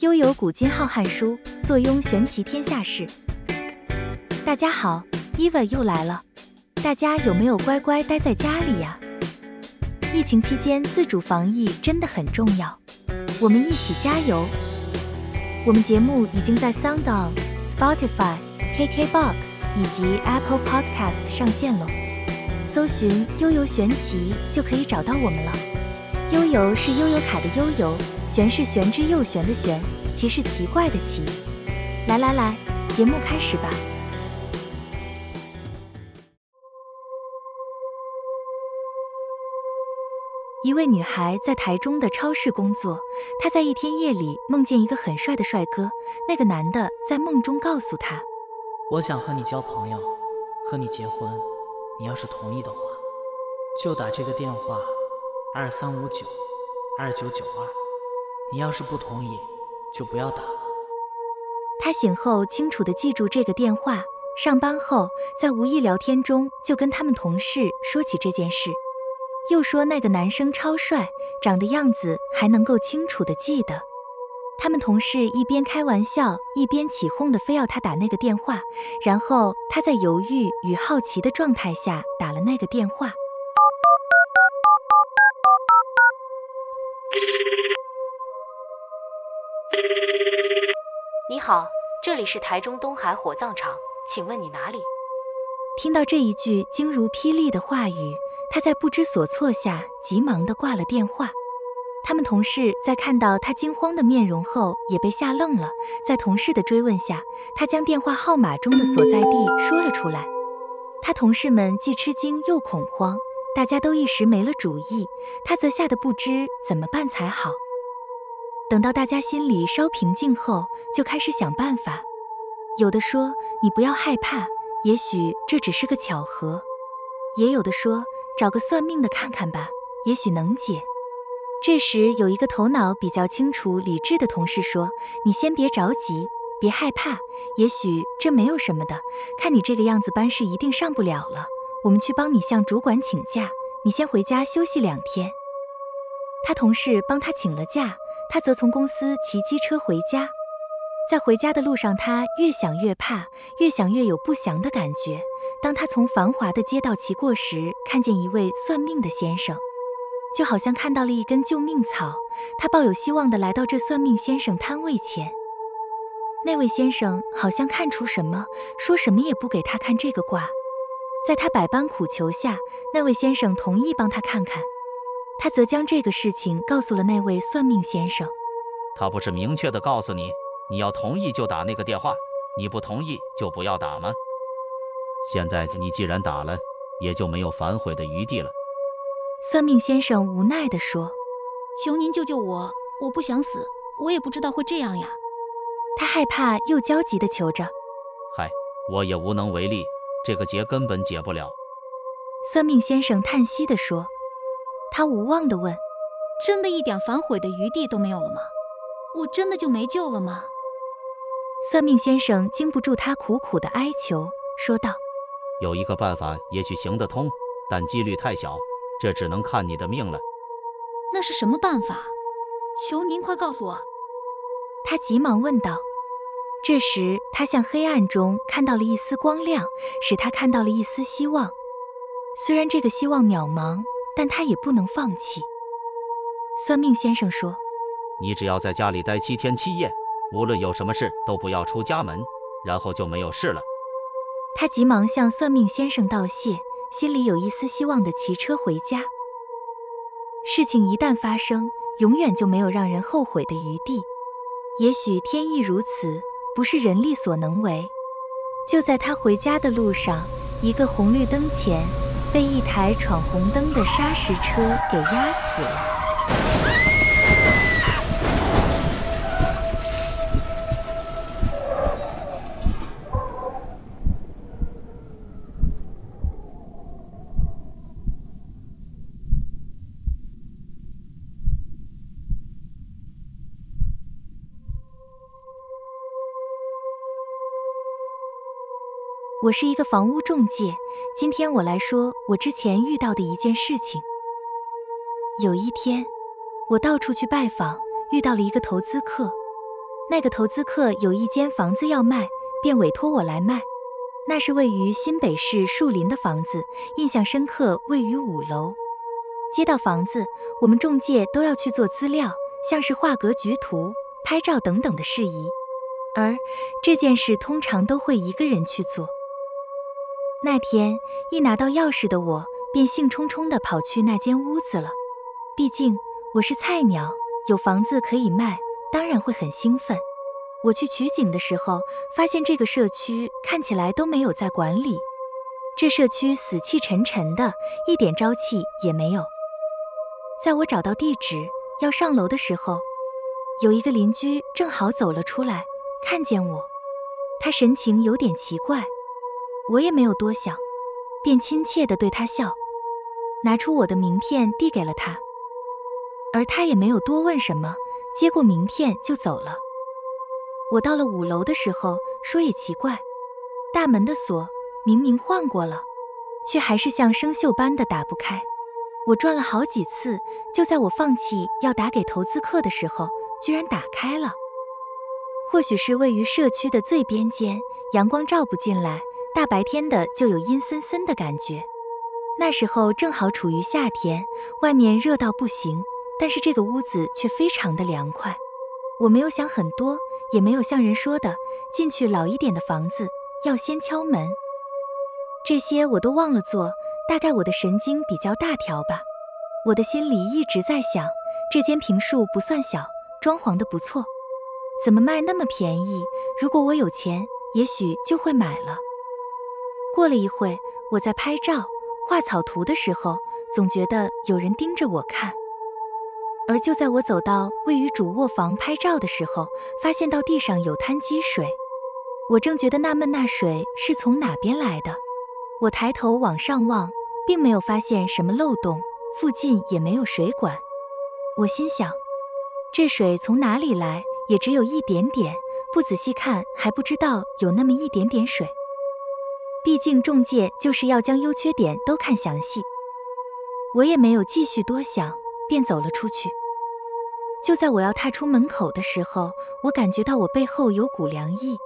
悠游古今浩瀚书，坐拥玄奇天下事。大家好，Eva 又来了。大家有没有乖乖待在家里呀？疫情期间自主防疫真的很重要，我们一起加油。我们节目已经在 SoundOn、Spotify、KKBox 以及 Apple Podcast 上线了，搜寻“悠游玄奇”就可以找到我们了。悠游是悠游卡的悠游。玄是玄之又玄的玄，奇是奇怪的奇。来来来，节目开始吧。一位女孩在台中的超市工作，她在一天夜里梦见一个很帅的帅哥。那个男的在梦中告诉她：“我想和你交朋友，和你结婚。你要是同意的话，就打这个电话：二三五九二九九二。”你要是不同意，就不要打了。他醒后清楚地记住这个电话，上班后在无意聊天中就跟他们同事说起这件事，又说那个男生超帅，长的样子还能够清楚地记得。他们同事一边开玩笑，一边起哄的非要他打那个电话，然后他在犹豫与好奇的状态下打了那个电话。你好，这里是台中东海火葬场，请问你哪里？听到这一句惊如霹雳的话语，他在不知所措下急忙地挂了电话。他们同事在看到他惊慌的面容后，也被吓愣了。在同事的追问下，他将电话号码中的所在地说了出来。他同事们既吃惊又恐慌，大家都一时没了主意。他则吓得不知怎么办才好。等到大家心里稍平静后，就开始想办法。有的说：“你不要害怕，也许这只是个巧合。”也有的说：“找个算命的看看吧，也许能解。”这时，有一个头脑比较清楚、理智的同事说：“你先别着急，别害怕，也许这没有什么的。看你这个样子，班是一定上不了了。我们去帮你向主管请假，你先回家休息两天。”他同事帮他请了假。他则从公司骑机车回家，在回家的路上，他越想越怕，越想越有不祥的感觉。当他从繁华的街道骑过时，看见一位算命的先生，就好像看到了一根救命草。他抱有希望的来到这算命先生摊位前，那位先生好像看出什么，说什么也不给他看这个卦。在他百般苦求下，那位先生同意帮他看看。他则将这个事情告诉了那位算命先生。他不是明确的告诉你，你要同意就打那个电话，你不同意就不要打吗？现在你既然打了，也就没有反悔的余地了。算命先生无奈地说：“求您救救我，我不想死，我也不知道会这样呀。”他害怕又焦急地求着：“嗨，我也无能为力，这个结根本解不了。”算命先生叹息地说。他无望地问：“真的一点反悔的余地都没有了吗？我真的就没救了吗？”算命先生经不住他苦苦的哀求，说道：“有一个办法，也许行得通，但几率太小，这只能看你的命了。”那是什么办法？求您快告诉我！”他急忙问道。这时，他向黑暗中看到了一丝光亮，使他看到了一丝希望。虽然这个希望渺茫。但他也不能放弃。算命先生说：“你只要在家里待七天七夜，无论有什么事都不要出家门，然后就没有事了。”他急忙向算命先生道谢，心里有一丝希望的骑车回家。事情一旦发生，永远就没有让人后悔的余地。也许天意如此，不是人力所能为。就在他回家的路上，一个红绿灯前。被一台闯红灯的砂石车给压死了。我是一个房屋中介，今天我来说我之前遇到的一件事情。有一天，我到处去拜访，遇到了一个投资客。那个投资客有一间房子要卖，便委托我来卖。那是位于新北市树林的房子，印象深刻，位于五楼。接到房子，我们中介都要去做资料，像是画格局图、拍照等等的事宜。而这件事通常都会一个人去做。那天一拿到钥匙的我，便兴冲冲地跑去那间屋子了。毕竟我是菜鸟，有房子可以卖，当然会很兴奋。我去取景的时候，发现这个社区看起来都没有在管理，这社区死气沉沉的，一点朝气也没有。在我找到地址要上楼的时候，有一个邻居正好走了出来，看见我，他神情有点奇怪，我也没有多想，便亲切地对他笑，拿出我的名片递给了他，而他也没有多问什么，接过名片就走了。我到了五楼的时候，说也奇怪，大门的锁明明换过了，却还是像生锈般的打不开。我转了好几次，就在我放弃要打给投资客的时候，居然打开了。或许是位于社区的最边间，阳光照不进来，大白天的就有阴森森的感觉。那时候正好处于夏天，外面热到不行，但是这个屋子却非常的凉快。我没有想很多，也没有像人说的进去老一点的房子要先敲门，这些我都忘了做。大概我的神经比较大条吧，我的心里一直在想，这间平数不算小，装潢的不错，怎么卖那么便宜？如果我有钱，也许就会买了。过了一会，我在拍照、画草图的时候，总觉得有人盯着我看。而就在我走到位于主卧房拍照的时候，发现到地上有滩积水，我正觉得纳闷，那水是从哪边来的？我抬头往上望。并没有发现什么漏洞，附近也没有水管。我心想，这水从哪里来？也只有一点点，不仔细看还不知道有那么一点点水。毕竟中介就是要将优缺点都看详细。我也没有继续多想，便走了出去。就在我要踏出门口的时候，我感觉到我背后有股凉意。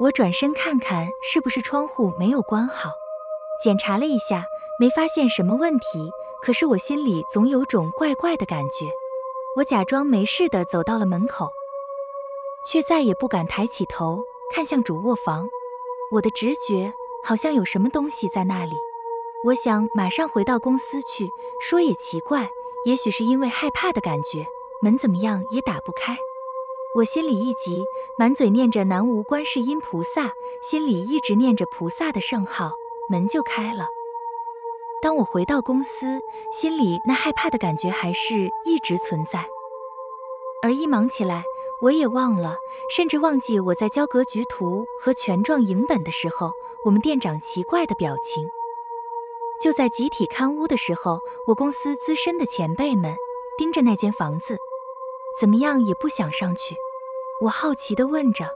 我转身看看，是不是窗户没有关好。检查了一下，没发现什么问题，可是我心里总有种怪怪的感觉。我假装没事的走到了门口，却再也不敢抬起头看向主卧房。我的直觉好像有什么东西在那里。我想马上回到公司去。说也奇怪，也许是因为害怕的感觉，门怎么样也打不开。我心里一急，满嘴念着南无观世音菩萨，心里一直念着菩萨的圣号。门就开了。当我回到公司，心里那害怕的感觉还是一直存在。而一忙起来，我也忘了，甚至忘记我在交格局图和权状影本的时候，我们店长奇怪的表情。就在集体看屋的时候，我公司资深的前辈们盯着那间房子，怎么样也不想上去。我好奇地问着：“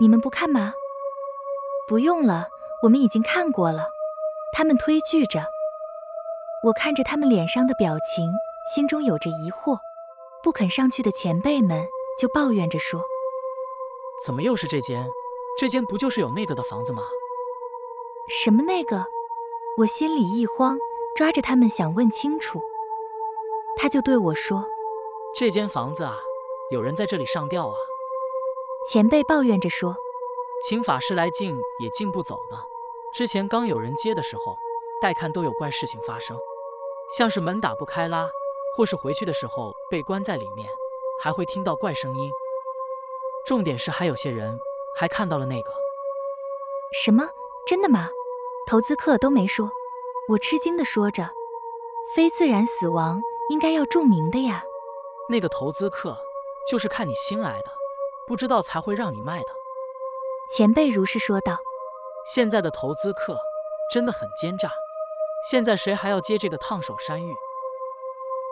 你们不看吗？”“不用了。”我们已经看过了，他们推拒着。我看着他们脸上的表情，心中有着疑惑。不肯上去的前辈们就抱怨着说：“怎么又是这间？这间不就是有那个的房子吗？”什么那个？我心里一慌，抓着他们想问清楚。他就对我说：“这间房子啊，有人在这里上吊啊！”前辈抱怨着说：“请法师来进也进不走呢。”之前刚有人接的时候，带看都有怪事情发生，像是门打不开啦，或是回去的时候被关在里面，还会听到怪声音。重点是还有些人还看到了那个什么？真的吗？投资客都没说。我吃惊的说着，非自然死亡应该要注明的呀。那个投资客就是看你新来的，不知道才会让你卖的。前辈如是说道。现在的投资客真的很奸诈，现在谁还要接这个烫手山芋？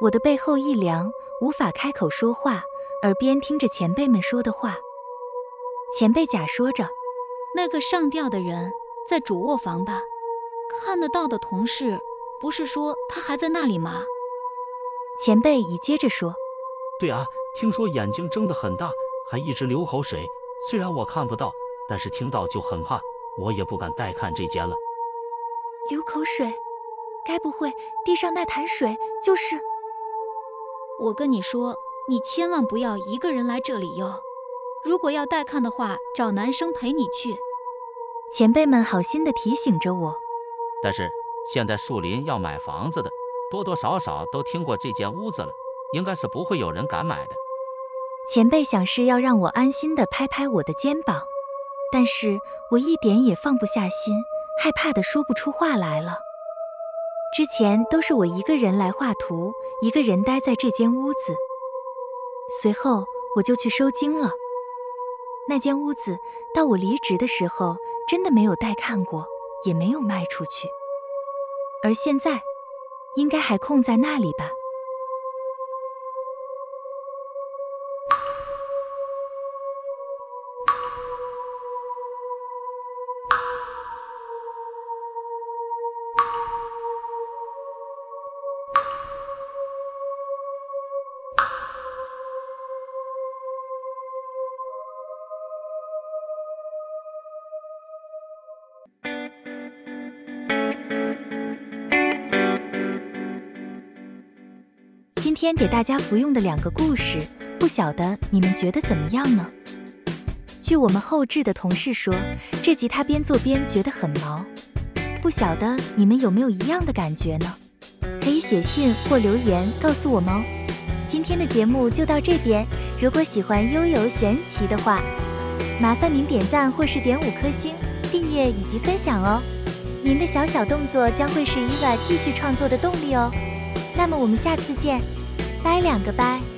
我的背后一凉，无法开口说话，耳边听着前辈们说的话。前辈甲说着：“那个上吊的人在主卧房吧？看得到的同事不是说他还在那里吗？”前辈乙接着说：“对啊，听说眼睛睁得很大，还一直流口水。虽然我看不到，但是听到就很怕，我也不敢再看这间了。流口水，该不会地上那潭水就是？我跟你说，你千万不要一个人来这里哟。如果要带看的话，找男生陪你去。前辈们好心的提醒着我。但是现在树林要买房子的，多多少少都听过这间屋子了，应该是不会有人敢买的。前辈想是要让我安心的拍拍我的肩膀，但是我一点也放不下心，害怕的说不出话来了。之前都是我一个人来画图，一个人待在这间屋子。随后我就去收经了。那间屋子到我离职的时候，真的没有带看过，也没有卖出去。而现在，应该还空在那里吧。今天给大家服用的两个故事，不晓得你们觉得怎么样呢？据我们后置的同事说，这集他边做边觉得很毛，不晓得你们有没有一样的感觉呢？可以写信或留言告诉我们哦。今天的节目就到这边，如果喜欢悠悠玄奇的话，麻烦您点赞或是点五颗星、订阅以及分享哦。您的小小动作将会是伊娃继续创作的动力哦。那么我们下次见，拜两个拜。